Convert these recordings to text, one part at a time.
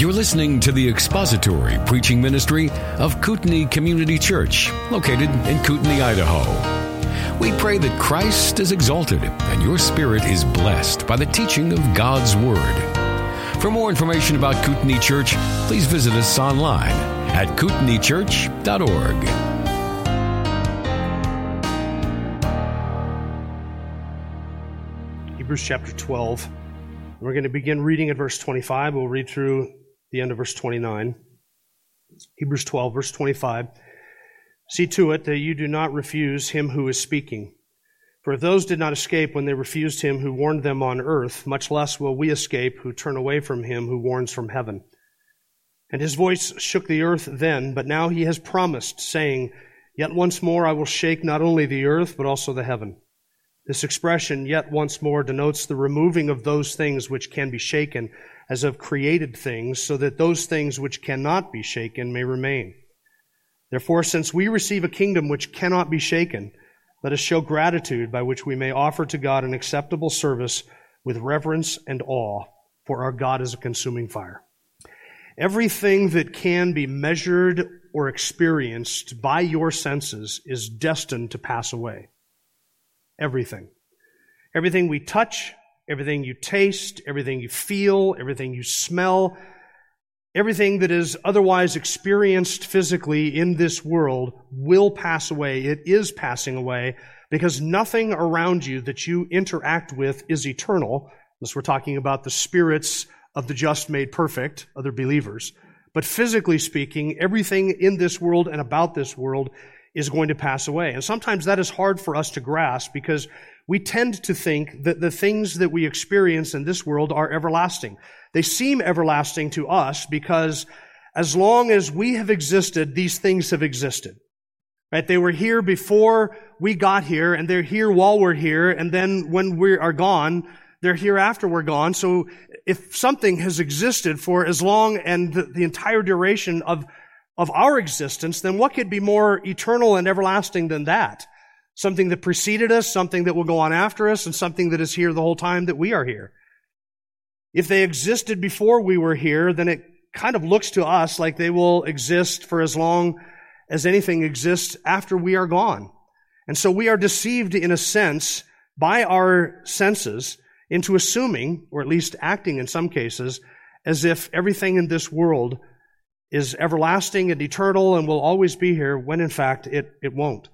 You're listening to the expository preaching ministry of Kootenai Community Church, located in Kootenai, Idaho. We pray that Christ is exalted and your spirit is blessed by the teaching of God's Word. For more information about Kootenai Church, please visit us online at kootenaichurch.org. Hebrews chapter 12. We're going to begin reading at verse 25. We'll read through the end of verse 29. Hebrews 12, verse 25. See to it that you do not refuse him who is speaking. For if those did not escape when they refused him who warned them on earth, much less will we escape who turn away from him who warns from heaven. And his voice shook the earth then, but now he has promised, saying, Yet once more I will shake not only the earth, but also the heaven. This expression, yet once more, denotes the removing of those things which can be shaken as of created things, so that those things which cannot be shaken may remain. Therefore, since we receive a kingdom which cannot be shaken, let us show gratitude by which we may offer to God an acceptable service with reverence and awe, for our God is a consuming fire. Everything that can be measured or experienced by your senses is destined to pass away. Everything. Everything we touch, everything you taste, everything you feel, everything you smell, everything that is otherwise experienced physically in this world will pass away. It is passing away because nothing around you that you interact with is eternal, unless we're talking about the spirits of the just made perfect, other believers. But physically speaking, everything in this world and about this world is going to pass away. And sometimes that is hard for us to grasp because we tend to think that the things that we experience in this world are everlasting. They seem everlasting to us because as long as we have existed, these things have existed. Right? They were here before we got here and they're here while we're here. And then when we are gone, they're here after we're gone. So if something has existed for as long and the, the entire duration of of our existence, then what could be more eternal and everlasting than that? Something that preceded us, something that will go on after us, and something that is here the whole time that we are here. If they existed before we were here, then it kind of looks to us like they will exist for as long as anything exists after we are gone. And so we are deceived in a sense by our senses into assuming, or at least acting in some cases, as if everything in this world is everlasting and eternal and will always be here, when in fact it, it won't.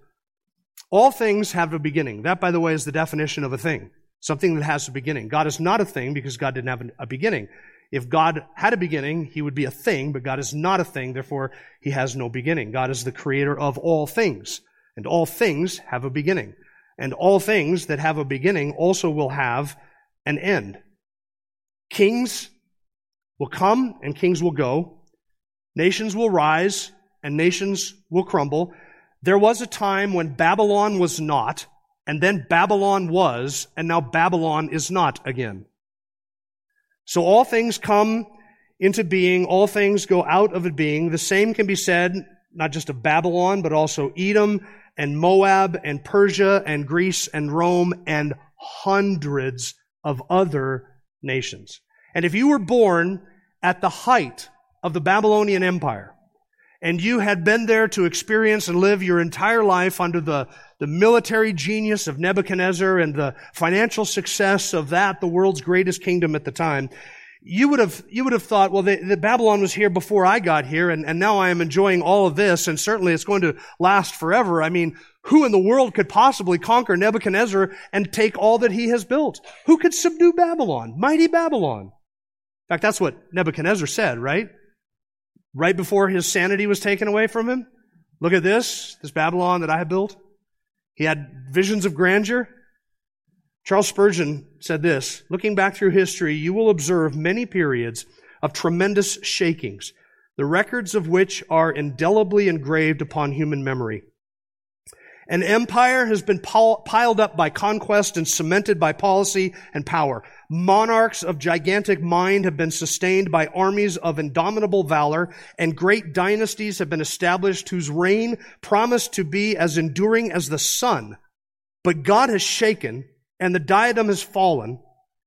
All things have a beginning. That, by the way, is the definition of a thing. Something that has a beginning. God is not a thing because God didn't have a beginning. If God had a beginning, he would be a thing, but God is not a thing, therefore he has no beginning. God is the creator of all things, and all things have a beginning. And all things that have a beginning also will have an end. Kings will come and kings will go. Nations will rise and nations will crumble. There was a time when Babylon was not, and then Babylon was, and now Babylon is not again. So all things come into being, all things go out of being. The same can be said not just of Babylon, but also Edom and Moab and Persia and Greece and Rome and hundreds of other nations. And if you were born at the height of the Babylonian Empire, and you had been there to experience and live your entire life under the, the military genius of Nebuchadnezzar and the financial success of that, the world's greatest kingdom at the time, you would have, you would have thought, well, the, the Babylon was here before I got here, and, and now I am enjoying all of this, and certainly it's going to last forever. I mean, who in the world could possibly conquer Nebuchadnezzar and take all that he has built? Who could subdue Babylon? Mighty Babylon. In fact, that's what Nebuchadnezzar said, right? Right before his sanity was taken away from him. Look at this, this Babylon that I have built. He had visions of grandeur. Charles Spurgeon said this Looking back through history, you will observe many periods of tremendous shakings, the records of which are indelibly engraved upon human memory. An empire has been piled up by conquest and cemented by policy and power. Monarchs of gigantic mind have been sustained by armies of indomitable valor, and great dynasties have been established whose reign promised to be as enduring as the sun. But God has shaken, and the diadem has fallen,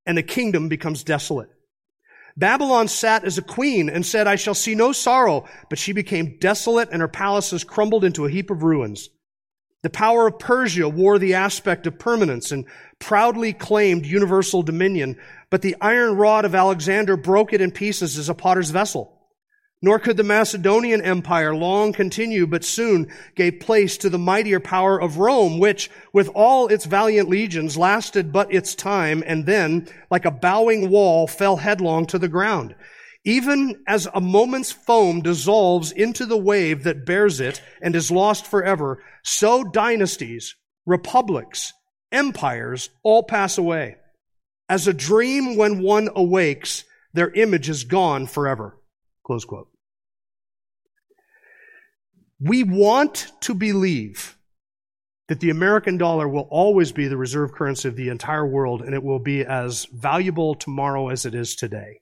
and the kingdom becomes desolate. Babylon sat as a queen and said, I shall see no sorrow, but she became desolate and her palaces crumbled into a heap of ruins. The power of Persia wore the aspect of permanence and proudly claimed universal dominion, but the iron rod of Alexander broke it in pieces as a potter's vessel. Nor could the Macedonian Empire long continue, but soon gave place to the mightier power of Rome, which, with all its valiant legions, lasted but its time, and then, like a bowing wall, fell headlong to the ground. Even as a moment's foam dissolves into the wave that bears it and is lost forever, so dynasties, republics, empires all pass away. As a dream when one awakes, their image is gone forever. Close quote. We want to believe that the American dollar will always be the reserve currency of the entire world and it will be as valuable tomorrow as it is today.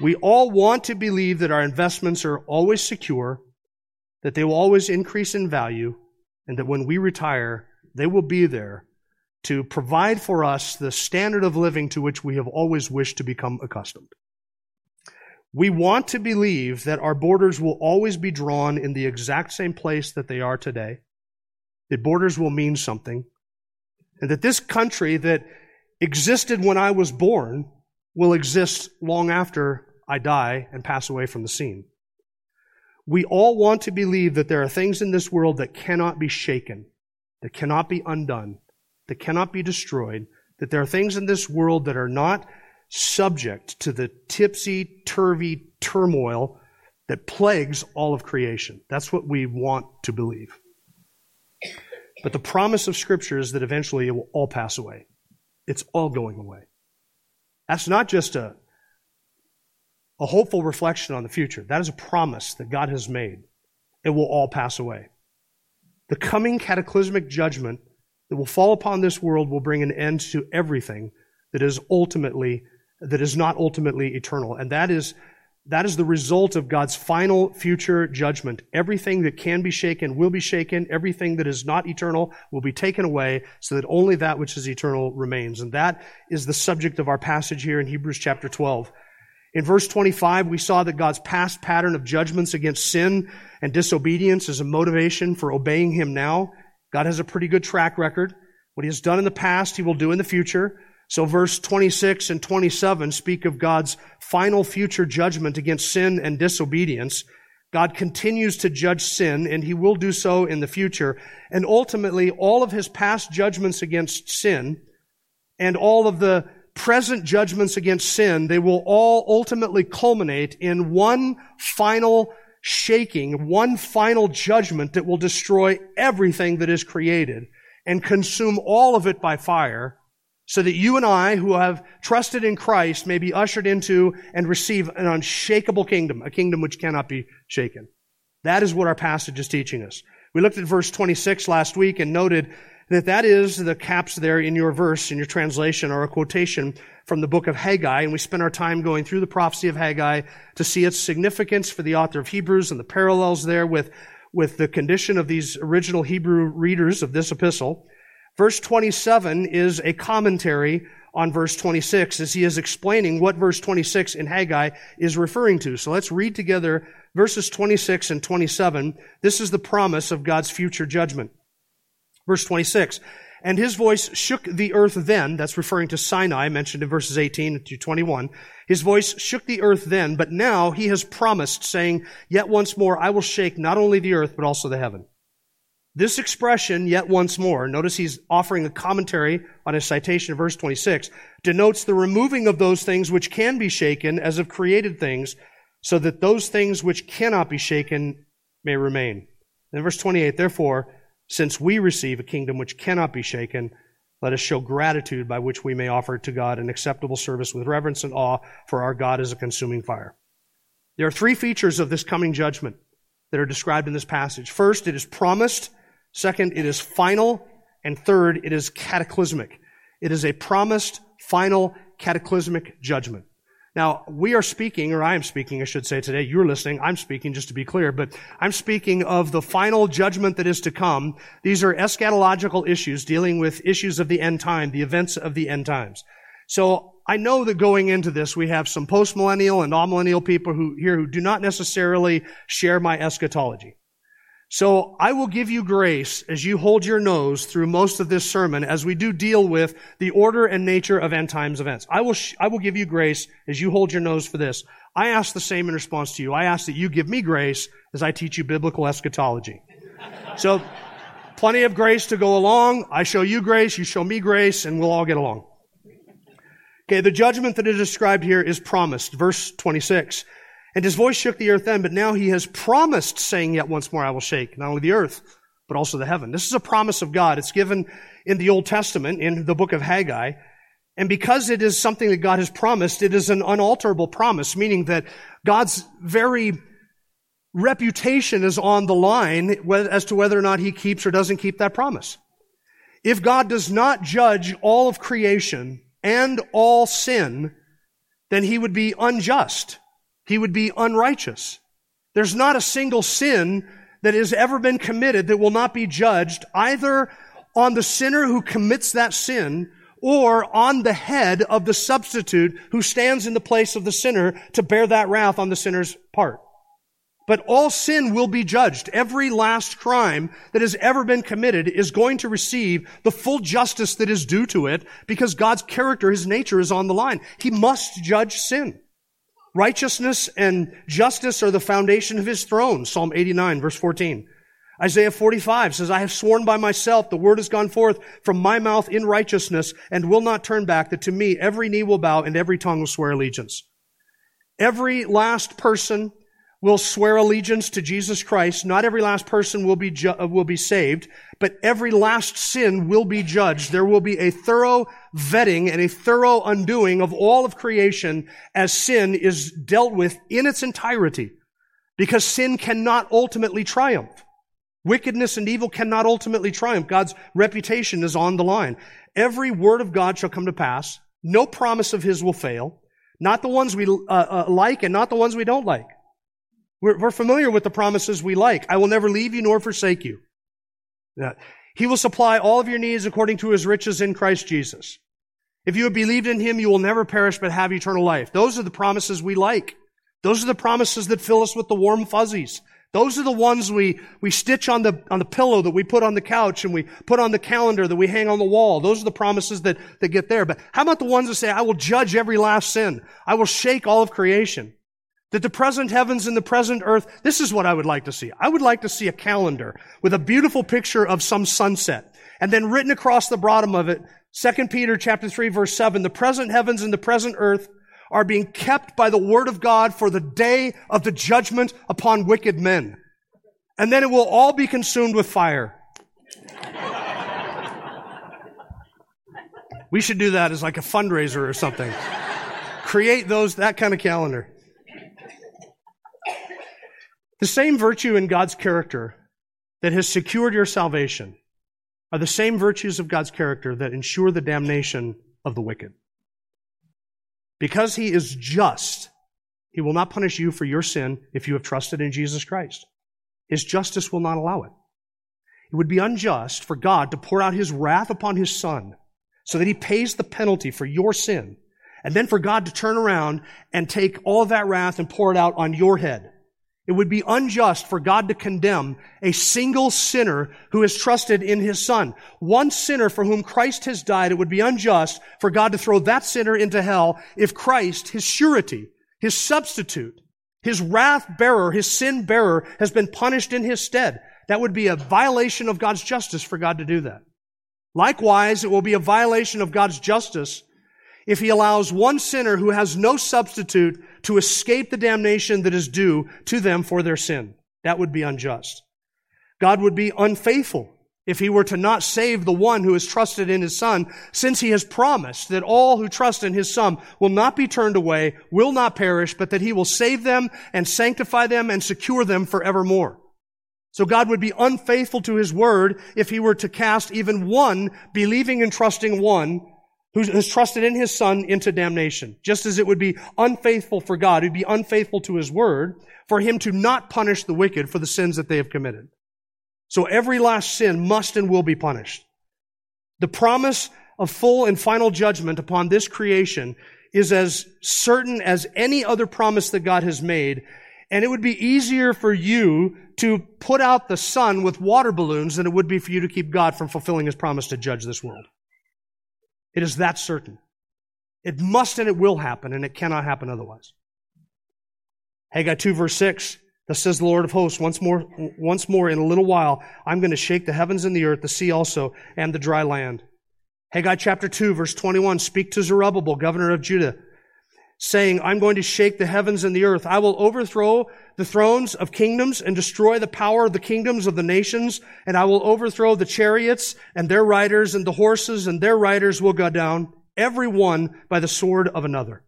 We all want to believe that our investments are always secure, that they will always increase in value, and that when we retire, they will be there to provide for us the standard of living to which we have always wished to become accustomed. We want to believe that our borders will always be drawn in the exact same place that they are today, that borders will mean something, and that this country that existed when I was born will exist long after I die and pass away from the scene. We all want to believe that there are things in this world that cannot be shaken, that cannot be undone, that cannot be destroyed, that there are things in this world that are not subject to the tipsy turvy turmoil that plagues all of creation. That's what we want to believe. But the promise of Scripture is that eventually it will all pass away. It's all going away. That's not just a, a hopeful reflection on the future. That is a promise that God has made. It will all pass away. The coming cataclysmic judgment that will fall upon this world will bring an end to everything that is ultimately that is not ultimately eternal. And that is, that is the result of God's final future judgment. Everything that can be shaken will be shaken. Everything that is not eternal will be taken away so that only that which is eternal remains. And that is the subject of our passage here in Hebrews chapter 12. In verse 25, we saw that God's past pattern of judgments against sin and disobedience is a motivation for obeying Him now. God has a pretty good track record. What He has done in the past, He will do in the future. So verse 26 and 27 speak of God's final future judgment against sin and disobedience. God continues to judge sin and he will do so in the future. And ultimately, all of his past judgments against sin and all of the present judgments against sin, they will all ultimately culminate in one final shaking, one final judgment that will destroy everything that is created and consume all of it by fire so that you and I, who have trusted in Christ, may be ushered into and receive an unshakable kingdom, a kingdom which cannot be shaken. That is what our passage is teaching us. We looked at verse 26 last week and noted that that is the caps there in your verse, in your translation, are a quotation from the book of Haggai, and we spent our time going through the prophecy of Haggai to see its significance for the author of Hebrews and the parallels there with, with the condition of these original Hebrew readers of this epistle. Verse 27 is a commentary on verse 26 as he is explaining what verse 26 in Haggai is referring to. So let's read together verses 26 and 27. This is the promise of God's future judgment. Verse 26. And his voice shook the earth then, that's referring to Sinai, mentioned in verses 18 to 21. His voice shook the earth then, but now he has promised, saying, Yet once more I will shake not only the earth, but also the heaven. This expression, yet once more, notice he's offering a commentary on his citation of verse 26, denotes the removing of those things which can be shaken as of created things, so that those things which cannot be shaken may remain. In verse 28, therefore, since we receive a kingdom which cannot be shaken, let us show gratitude by which we may offer to God an acceptable service with reverence and awe, for our God is a consuming fire. There are three features of this coming judgment that are described in this passage. First, it is promised Second, it is final. And third, it is cataclysmic. It is a promised final cataclysmic judgment. Now, we are speaking, or I am speaking, I should say today, you're listening, I'm speaking just to be clear, but I'm speaking of the final judgment that is to come. These are eschatological issues dealing with issues of the end time, the events of the end times. So I know that going into this, we have some postmillennial and amillennial people who here who do not necessarily share my eschatology. So I will give you grace as you hold your nose through most of this sermon as we do deal with the order and nature of end times events. I will, sh- I will give you grace as you hold your nose for this. I ask the same in response to you. I ask that you give me grace as I teach you biblical eschatology. So plenty of grace to go along. I show you grace, you show me grace, and we'll all get along. Okay, the judgment that is described here is promised. Verse 26. And his voice shook the earth then, but now he has promised, saying, Yet once more I will shake not only the earth, but also the heaven. This is a promise of God. It's given in the Old Testament, in the book of Haggai. And because it is something that God has promised, it is an unalterable promise, meaning that God's very reputation is on the line as to whether or not he keeps or doesn't keep that promise. If God does not judge all of creation and all sin, then he would be unjust. He would be unrighteous. There's not a single sin that has ever been committed that will not be judged either on the sinner who commits that sin or on the head of the substitute who stands in the place of the sinner to bear that wrath on the sinner's part. But all sin will be judged. Every last crime that has ever been committed is going to receive the full justice that is due to it because God's character, His nature is on the line. He must judge sin. Righteousness and justice are the foundation of his throne. Psalm 89 verse 14. Isaiah 45 says, I have sworn by myself, the word has gone forth from my mouth in righteousness and will not turn back, that to me every knee will bow and every tongue will swear allegiance. Every last person will swear allegiance to Jesus Christ. Not every last person will be, ju- uh, will be saved, but every last sin will be judged. There will be a thorough vetting and a thorough undoing of all of creation as sin is dealt with in its entirety. Because sin cannot ultimately triumph. Wickedness and evil cannot ultimately triumph. God's reputation is on the line. Every word of God shall come to pass. No promise of His will fail. Not the ones we uh, uh, like and not the ones we don't like. We're, we're, familiar with the promises we like. I will never leave you nor forsake you. Yeah. He will supply all of your needs according to his riches in Christ Jesus. If you have believed in him, you will never perish but have eternal life. Those are the promises we like. Those are the promises that fill us with the warm fuzzies. Those are the ones we, we stitch on the, on the pillow that we put on the couch and we put on the calendar that we hang on the wall. Those are the promises that, that get there. But how about the ones that say, I will judge every last sin. I will shake all of creation. That the present heavens and the present earth, this is what I would like to see. I would like to see a calendar with a beautiful picture of some sunset. And then written across the bottom of it, 2 Peter chapter 3 verse 7, the present heavens and the present earth are being kept by the word of God for the day of the judgment upon wicked men. And then it will all be consumed with fire. we should do that as like a fundraiser or something. Create those, that kind of calendar. The same virtue in God's character that has secured your salvation are the same virtues of God's character that ensure the damnation of the wicked. Because he is just, he will not punish you for your sin if you have trusted in Jesus Christ. His justice will not allow it. It would be unjust for God to pour out his wrath upon his son so that he pays the penalty for your sin, and then for God to turn around and take all that wrath and pour it out on your head. It would be unjust for God to condemn a single sinner who has trusted in his son. One sinner for whom Christ has died, it would be unjust for God to throw that sinner into hell if Christ, his surety, his substitute, his wrath bearer, his sin bearer, has been punished in his stead. That would be a violation of God's justice for God to do that. Likewise, it will be a violation of God's justice if he allows one sinner who has no substitute to escape the damnation that is due to them for their sin. That would be unjust. God would be unfaithful if he were to not save the one who has trusted in his son, since he has promised that all who trust in his son will not be turned away, will not perish, but that he will save them and sanctify them and secure them forevermore. So God would be unfaithful to his word if he were to cast even one believing and trusting one who has trusted in his son into damnation. Just as it would be unfaithful for God, it would be unfaithful to his word for him to not punish the wicked for the sins that they have committed. So every last sin must and will be punished. The promise of full and final judgment upon this creation is as certain as any other promise that God has made. And it would be easier for you to put out the sun with water balloons than it would be for you to keep God from fulfilling his promise to judge this world. It is that certain. It must and it will happen, and it cannot happen otherwise. Haggai 2 verse 6, that says the Lord of hosts, once more, once more in a little while, I'm going to shake the heavens and the earth, the sea also, and the dry land. Haggai chapter 2 verse 21, speak to Zerubbabel, governor of Judah, saying, I'm going to shake the heavens and the earth. I will overthrow the thrones of kingdoms and destroy the power of the kingdoms of the nations, and I will overthrow the chariots and their riders, and the horses and their riders will go down, every one by the sword of another.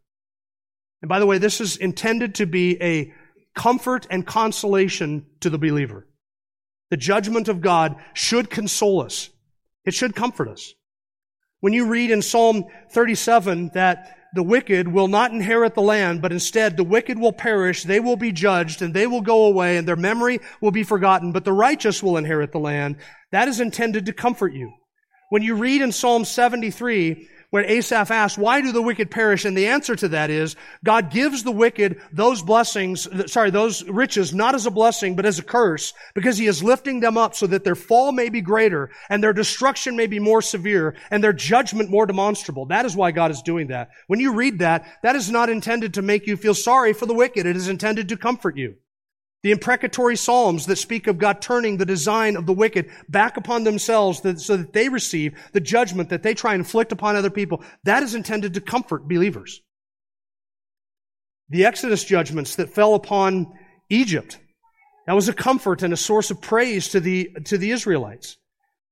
And by the way, this is intended to be a comfort and consolation to the believer. The judgment of God should console us. It should comfort us. When you read in Psalm 37 that the wicked will not inherit the land, but instead the wicked will perish, they will be judged, and they will go away, and their memory will be forgotten, but the righteous will inherit the land, that is intended to comfort you. When you read in Psalm 73 when Asaph asked, why do the wicked perish? And the answer to that is, God gives the wicked those blessings, sorry, those riches, not as a blessing, but as a curse, because he is lifting them up so that their fall may be greater, and their destruction may be more severe, and their judgment more demonstrable. That is why God is doing that. When you read that, that is not intended to make you feel sorry for the wicked. It is intended to comfort you. The imprecatory psalms that speak of God turning the design of the wicked back upon themselves so that they receive the judgment that they try and inflict upon other people, that is intended to comfort believers. The Exodus judgments that fell upon Egypt, that was a comfort and a source of praise to the, to the Israelites.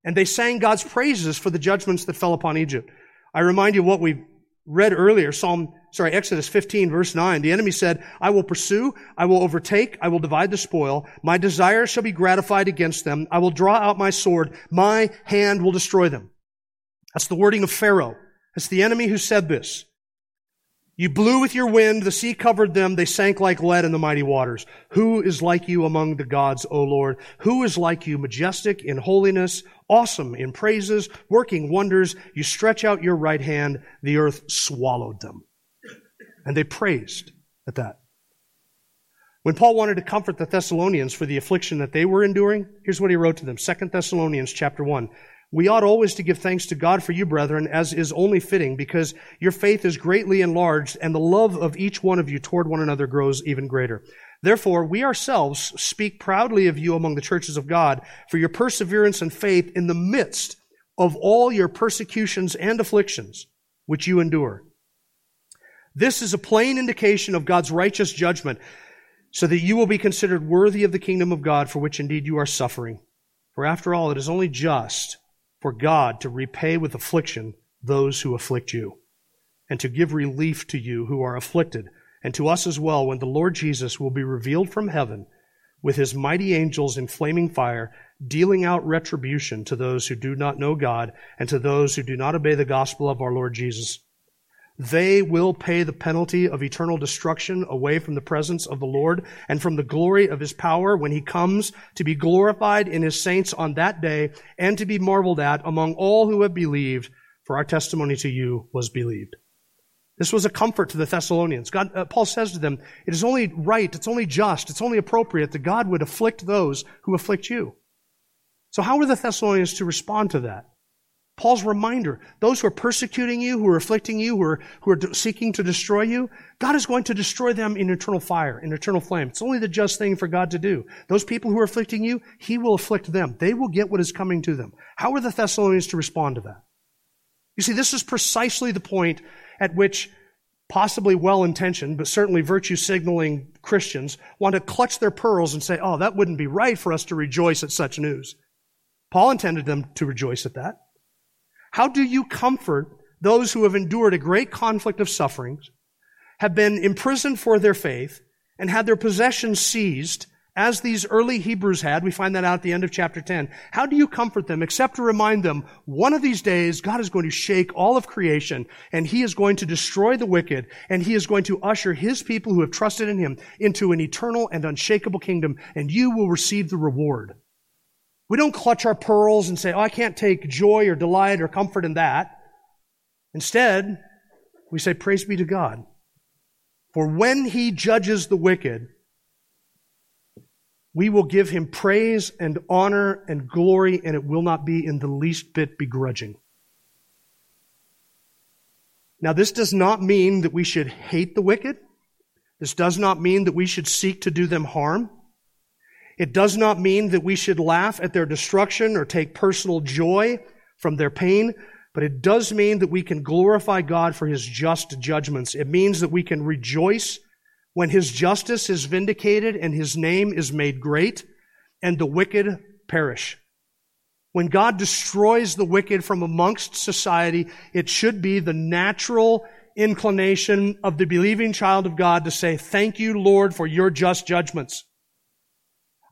And they sang God's praises for the judgments that fell upon Egypt. I remind you what we read earlier, Psalm sorry, Exodus 15 verse 9, the enemy said, I will pursue, I will overtake, I will divide the spoil, my desire shall be gratified against them, I will draw out my sword, my hand will destroy them. That's the wording of Pharaoh. That's the enemy who said this. You blew with your wind, the sea covered them, they sank like lead in the mighty waters. Who is like you among the gods, O Lord? Who is like you, majestic in holiness, awesome in praises, working wonders? You stretch out your right hand, the earth swallowed them. And they praised at that. When Paul wanted to comfort the Thessalonians for the affliction that they were enduring, here's what he wrote to them. 2 Thessalonians chapter 1. We ought always to give thanks to God for you, brethren, as is only fitting, because your faith is greatly enlarged, and the love of each one of you toward one another grows even greater. Therefore, we ourselves speak proudly of you among the churches of God for your perseverance and faith in the midst of all your persecutions and afflictions, which you endure this is a plain indication of God's righteous judgment, so that you will be considered worthy of the kingdom of God, for which indeed you are suffering. For after all, it is only just for God to repay with affliction those who afflict you, and to give relief to you who are afflicted, and to us as well when the Lord Jesus will be revealed from heaven with his mighty angels in flaming fire, dealing out retribution to those who do not know God and to those who do not obey the gospel of our Lord Jesus. They will pay the penalty of eternal destruction away from the presence of the Lord and from the glory of his power when he comes to be glorified in his saints on that day and to be marveled at among all who have believed, for our testimony to you was believed. This was a comfort to the Thessalonians. God, uh, Paul says to them, it is only right, it's only just, it's only appropriate that God would afflict those who afflict you. So how were the Thessalonians to respond to that? Paul's reminder, those who are persecuting you, who are afflicting you, who are, who are seeking to destroy you, God is going to destroy them in eternal fire, in eternal flame. It's only the just thing for God to do. Those people who are afflicting you, He will afflict them. They will get what is coming to them. How are the Thessalonians to respond to that? You see, this is precisely the point at which possibly well intentioned, but certainly virtue signaling Christians want to clutch their pearls and say, oh, that wouldn't be right for us to rejoice at such news. Paul intended them to rejoice at that. How do you comfort those who have endured a great conflict of sufferings, have been imprisoned for their faith, and had their possessions seized, as these early Hebrews had? We find that out at the end of chapter 10. How do you comfort them except to remind them one of these days God is going to shake all of creation and he is going to destroy the wicked and he is going to usher his people who have trusted in him into an eternal and unshakable kingdom and you will receive the reward. We don't clutch our pearls and say, oh, I can't take joy or delight or comfort in that. Instead, We say, Praise be to God. For when he judges the wicked, we will give him praise and honor and glory, and it will not be in the least bit begrudging. Now, this does not mean that we should hate the wicked. This does not mean that we should seek to do them harm. It does not mean that we should laugh at their destruction or take personal joy from their pain, but it does mean that we can glorify God for his just judgments. It means that we can rejoice when his justice is vindicated and his name is made great and the wicked perish. When God destroys the wicked from amongst society, it should be the natural inclination of the believing child of God to say, thank you, Lord, for your just judgments.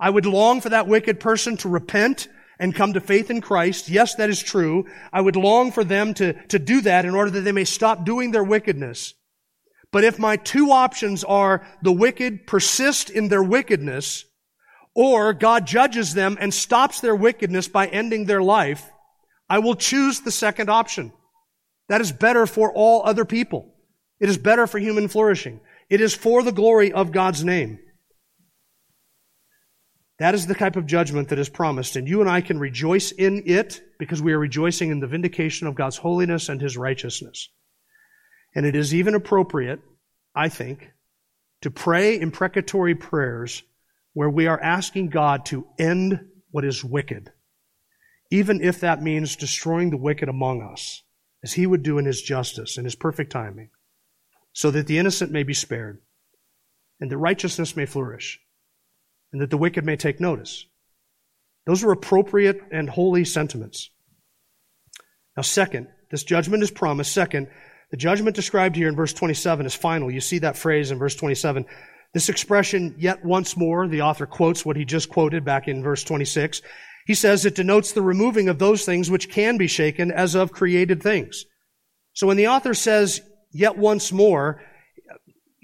I would long for that wicked person to repent and come to faith in Christ. Yes, that is true. I would long for them to, to do that in order that they may stop doing their wickedness. But if my two options are the wicked persist in their wickedness, or God judges them and stops their wickedness by ending their life, I will choose the second option. That is better for all other people. It is better for human flourishing. It is for the glory of God's name. That is the type of judgment that is promised, and you and I can rejoice in it because we are rejoicing in the vindication of God's holiness and His righteousness. And it is even appropriate, I think, to pray imprecatory prayers where we are asking God to end what is wicked, even if that means destroying the wicked among us, as He would do in His justice and His perfect timing, so that the innocent may be spared and the righteousness may flourish and that the wicked may take notice. Those are appropriate and holy sentiments. Now, second, this judgment is promised. Second, the judgment described here in verse 27 is final. You see that phrase in verse 27. This expression, yet once more, the author quotes what he just quoted back in verse 26. He says it denotes the removing of those things which can be shaken as of created things. So when the author says, yet once more,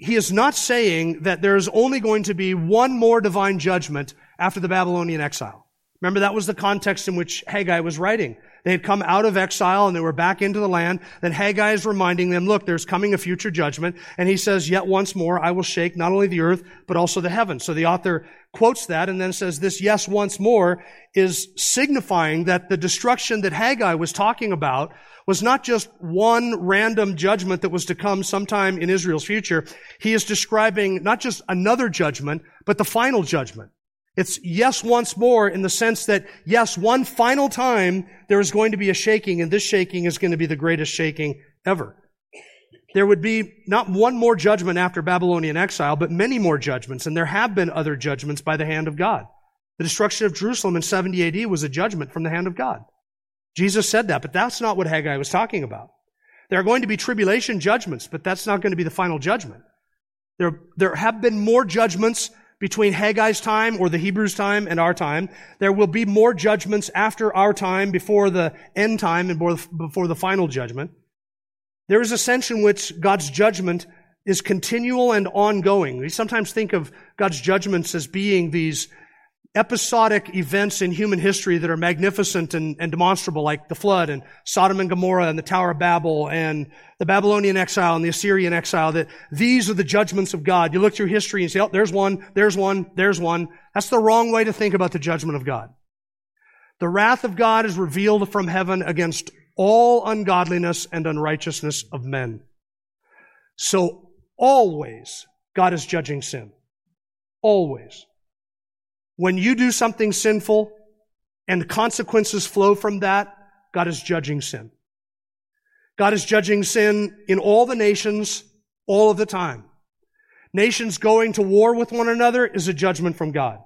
he is not saying that there's only going to be one more divine judgment after the Babylonian exile. Remember, that was the context in which Haggai was writing. They had come out of exile and they were back into the land. Then Haggai is reminding them, look, there's coming a future judgment. And he says, yet once more, I will shake not only the earth, but also the heavens. So the author quotes that and then says this yes once more is signifying that the destruction that Haggai was talking about was not just one random judgment that was to come sometime in Israel's future. He is describing not just another judgment, but the final judgment. It's yes once more in the sense that yes, one final time there is going to be a shaking and this shaking is going to be the greatest shaking ever. There would be not one more judgment after Babylonian exile, but many more judgments. And there have been other judgments by the hand of God. The destruction of Jerusalem in 70 AD was a judgment from the hand of God. Jesus said that, but that's not what Haggai was talking about. There are going to be tribulation judgments, but that's not going to be the final judgment. There, there have been more judgments between Haggai's time or the Hebrews' time and our time. There will be more judgments after our time, before the end time and before the final judgment. There is a sense in which God's judgment is continual and ongoing. We sometimes think of God's judgments as being these episodic events in human history that are magnificent and, and, demonstrable, like the flood and Sodom and Gomorrah and the Tower of Babel and the Babylonian exile and the Assyrian exile, that these are the judgments of God. You look through history and say, oh, there's one, there's one, there's one. That's the wrong way to think about the judgment of God. The wrath of God is revealed from heaven against all ungodliness and unrighteousness of men. So always God is judging sin. Always. When you do something sinful and consequences flow from that, God is judging sin. God is judging sin in all the nations all of the time. Nations going to war with one another is a judgment from God.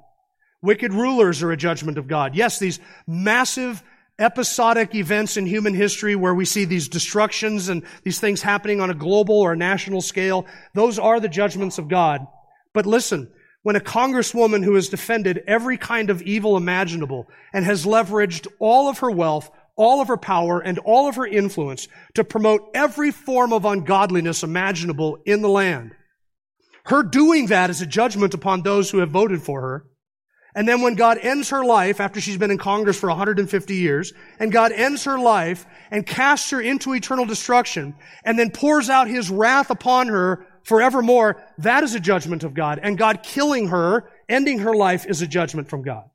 Wicked rulers are a judgment of God. Yes, these massive episodic events in human history where we see these destructions and these things happening on a global or a national scale, those are the judgments of God. But listen, when a congresswoman who has defended every kind of evil imaginable and has leveraged all of her wealth, all of her power, and all of her influence to promote every form of ungodliness imaginable in the land. Her doing that is a judgment upon those who have voted for her. And then when God ends her life, after she's been in Congress for 150 years, and God ends her life and casts her into eternal destruction, and then pours out his wrath upon her forevermore, that is a judgment of God. And God killing her, ending her life, is a judgment from God.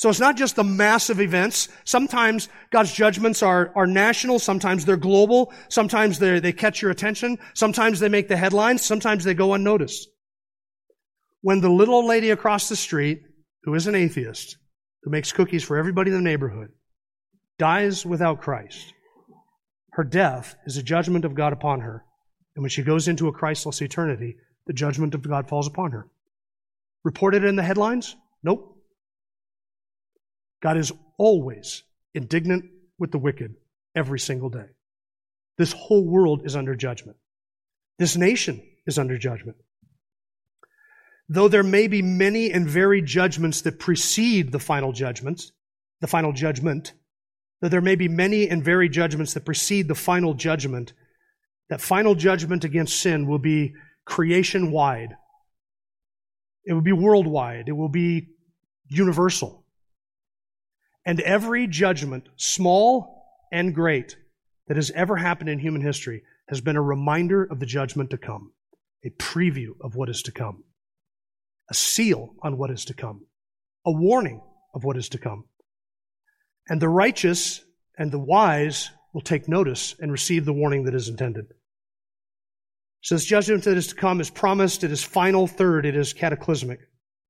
So it's not just the massive events. Sometimes God's judgments are, are national. Sometimes they're global. Sometimes they they catch your attention. Sometimes they make the headlines. Sometimes they go unnoticed. When the little old lady across the street, who is an atheist, who makes cookies for everybody in the neighborhood, dies without Christ, her death is a judgment of God upon her. And when she goes into a Christless eternity, the judgment of God falls upon her. Reported in the headlines? Nope. God is always indignant with the wicked every single day. This whole world is under judgment. This nation is under judgment. Though there may be many and varied judgments that precede the final judgments, the final judgment, though there may be many and varied judgments that precede the final judgment, that final judgment against sin will be creation wide. It will be worldwide. It will be universal. And every judgment, small and great, that has ever happened in human history has been a reminder of the judgment to come, a preview of what is to come, a seal on what is to come, a warning of what is to come. And the righteous and the wise will take notice and receive the warning that is intended. So this judgment that is to come is promised, it is final, third, it is cataclysmic.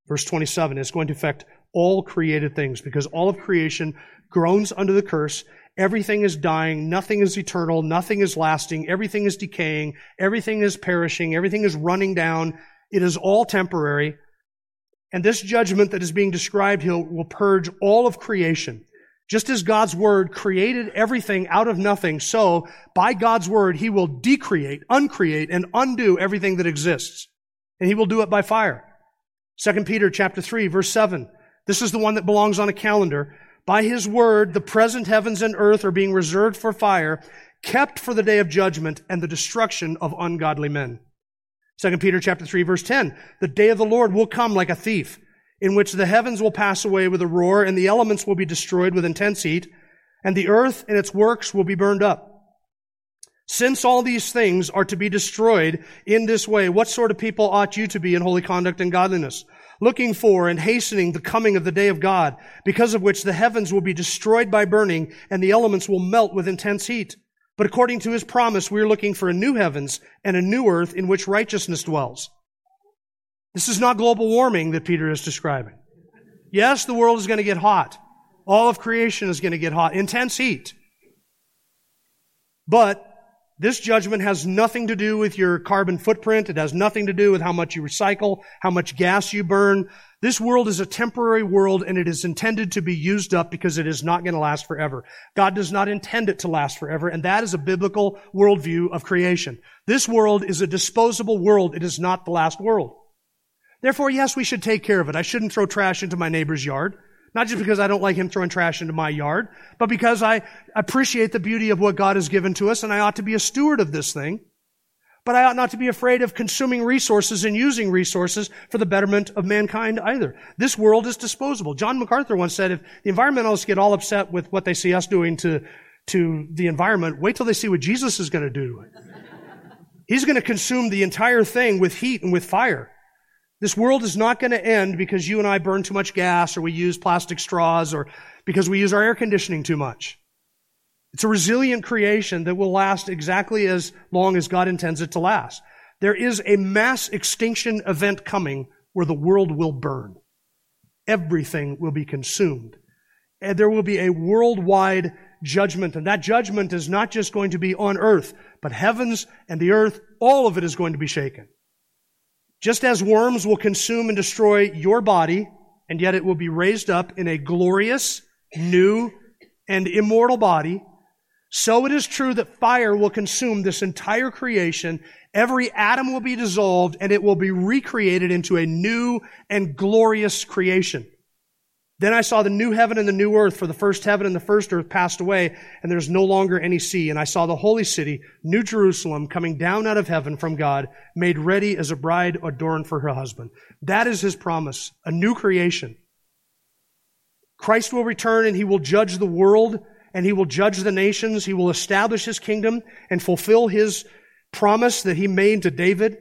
Verse 27 is going to affect all created things because all of creation groans under the curse. Everything is dying. Nothing is eternal. Nothing is lasting. Everything is decaying. Everything is perishing. Everything is running down. It is all temporary. And this judgment that is being described here will purge all of creation. Just as God's word created everything out of nothing, so by God's word, he will decreate, uncreate, and undo everything that exists. And he will do it by fire. 2 Peter chapter 3 verse 7. This is the one that belongs on a calendar. By his word, the present heavens and earth are being reserved for fire, kept for the day of judgment and the destruction of ungodly men. 2 Peter chapter 3 verse 10. The day of the Lord will come like a thief, in which the heavens will pass away with a roar and the elements will be destroyed with intense heat, and the earth and its works will be burned up. Since all these things are to be destroyed in this way, what sort of people ought you to be in holy conduct and godliness? looking for and hastening the coming of the day of God, because of which the heavens will be destroyed by burning and the elements will melt with intense heat. But according to his promise, we are looking for a new heavens and a new earth in which righteousness dwells. This is not global warming that Peter is describing. Yes, the world is going to get hot. All of creation is going to get hot. Intense heat. But this judgment has nothing to do with your carbon footprint. It has nothing to do with how much you recycle, how much gas you burn. This world is a temporary world and it is intended to be used up because it is not going to last forever. God does not intend it to last forever and that is a biblical worldview of creation. This world is a disposable world. It is not the last world. Therefore, yes, we should take care of it. I shouldn't throw trash into my neighbor's yard. Not just because I don't like him throwing trash into my yard, but because I appreciate the beauty of what God has given to us and I ought to be a steward of this thing. But I ought not to be afraid of consuming resources and using resources for the betterment of mankind either. This world is disposable. John MacArthur once said if the environmentalists get all upset with what they see us doing to, to the environment, wait till they see what Jesus is going to do to it. He's going to consume the entire thing with heat and with fire. This world is not going to end because you and I burn too much gas or we use plastic straws or because we use our air conditioning too much. It's a resilient creation that will last exactly as long as God intends it to last. There is a mass extinction event coming where the world will burn. Everything will be consumed. And there will be a worldwide judgment. And that judgment is not just going to be on earth, but heavens and the earth, all of it is going to be shaken. Just as worms will consume and destroy your body, and yet it will be raised up in a glorious, new, and immortal body, so it is true that fire will consume this entire creation. Every atom will be dissolved and it will be recreated into a new and glorious creation. Then I saw the new heaven and the new earth, for the first heaven and the first earth passed away, and there's no longer any sea. And I saw the holy city, New Jerusalem, coming down out of heaven from God, made ready as a bride adorned for her husband. That is his promise, a new creation. Christ will return and he will judge the world and he will judge the nations. He will establish his kingdom and fulfill his promise that he made to David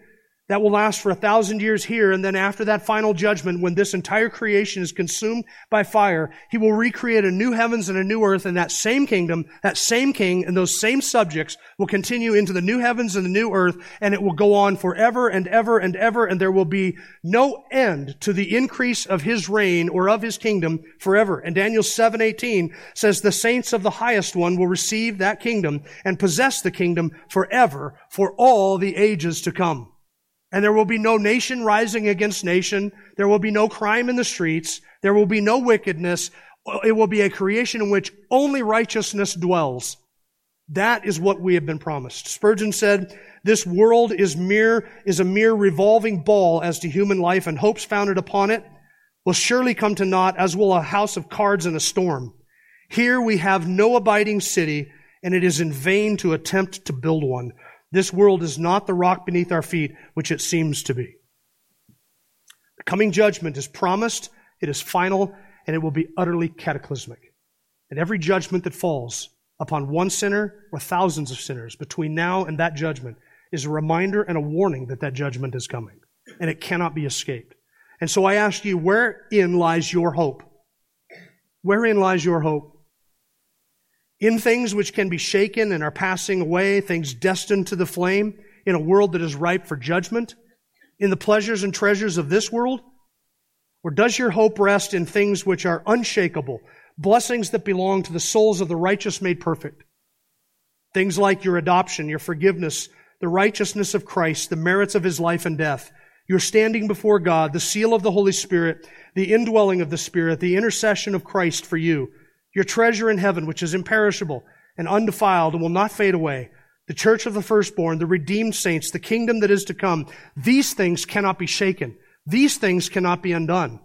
that will last for a thousand years here. And then after that final judgment, when this entire creation is consumed by fire, he will recreate a new heavens and a new earth and that same kingdom, that same king and those same subjects will continue into the new heavens and the new earth and it will go on forever and ever and ever and there will be no end to the increase of his reign or of his kingdom forever. And Daniel 7:18 says the saints of the highest one will receive that kingdom and possess the kingdom forever for all the ages to come. And there will be no nation rising against nation. There will be no crime in the streets. There will be no wickedness. It will be a creation in which only righteousness dwells. That is what we have been promised. Spurgeon said, this world is mere, is a mere revolving ball as to human life and hopes founded upon it will surely come to naught as will a house of cards in a storm. Here we have no abiding city and it is in vain to attempt to build one. This world is not the rock beneath our feet, which it seems to be. The coming judgment is promised, it is final, and it will be utterly cataclysmic. And every judgment that falls upon one sinner or thousands of sinners between now and that judgment is a reminder and a warning that that judgment is coming, and it cannot be escaped. And so I ask you, wherein lies your hope? Wherein lies your hope? In things which can be shaken and are passing away, things destined to the flame, in a world that is ripe for judgment, in the pleasures and treasures of this world? Or does your hope rest in things which are unshakable, blessings that belong to the souls of the righteous made perfect? Things like your adoption, your forgiveness, the righteousness of Christ, the merits of his life and death, your standing before God, the seal of the Holy Spirit, the indwelling of the Spirit, the intercession of Christ for you, your treasure in heaven, which is imperishable and undefiled and will not fade away, the church of the firstborn, the redeemed saints, the kingdom that is to come, these things cannot be shaken. These things cannot be undone.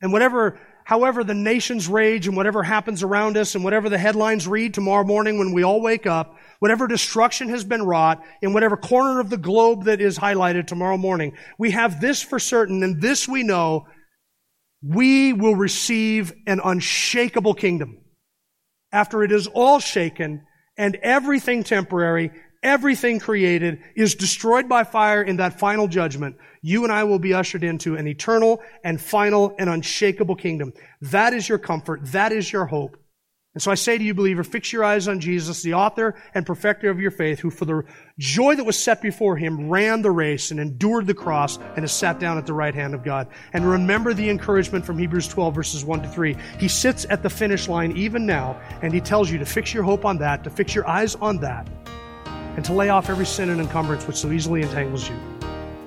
And whatever, however the nations rage and whatever happens around us and whatever the headlines read tomorrow morning when we all wake up, whatever destruction has been wrought in whatever corner of the globe that is highlighted tomorrow morning, we have this for certain and this we know we will receive an unshakable kingdom. After it is all shaken and everything temporary, everything created is destroyed by fire in that final judgment, you and I will be ushered into an eternal and final and unshakable kingdom. That is your comfort. That is your hope. And so I say to you, believer, fix your eyes on Jesus, the author and perfecter of your faith, who for the joy that was set before him ran the race and endured the cross and has sat down at the right hand of God. And remember the encouragement from Hebrews 12 verses 1 to 3. He sits at the finish line even now, and he tells you to fix your hope on that, to fix your eyes on that, and to lay off every sin and encumbrance which so easily entangles you,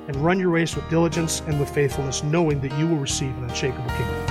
and run your race with diligence and with faithfulness, knowing that you will receive an unshakable kingdom.